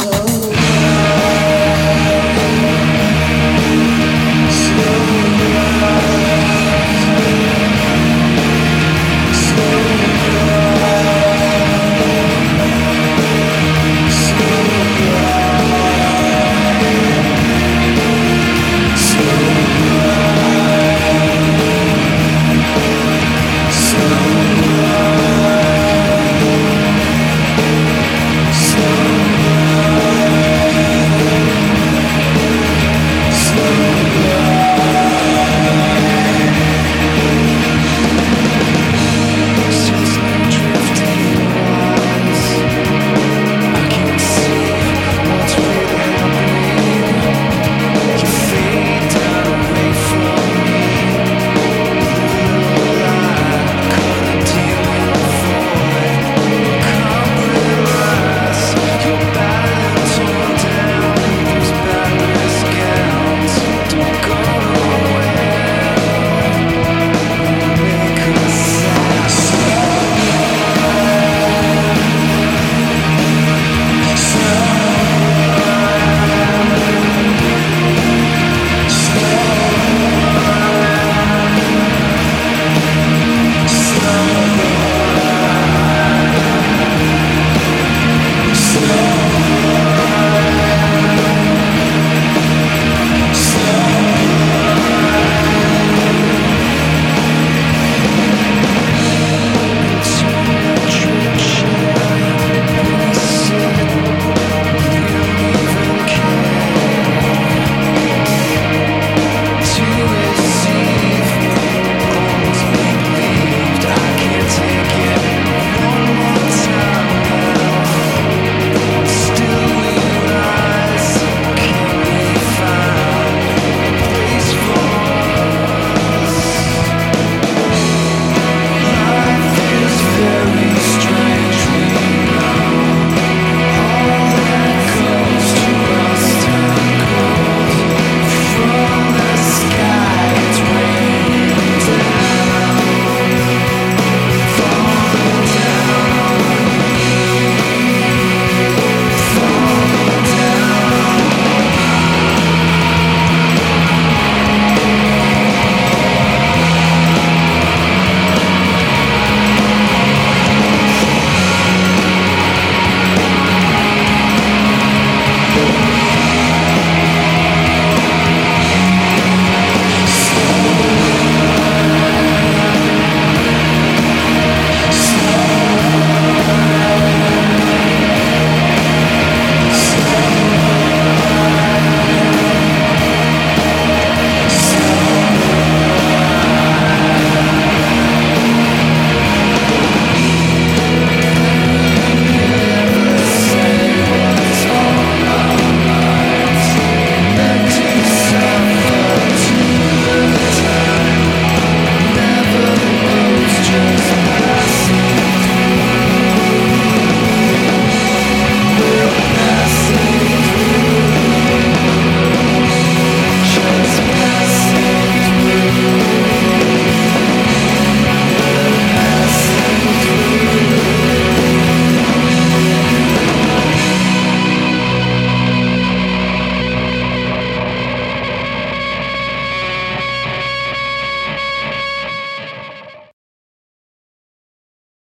slow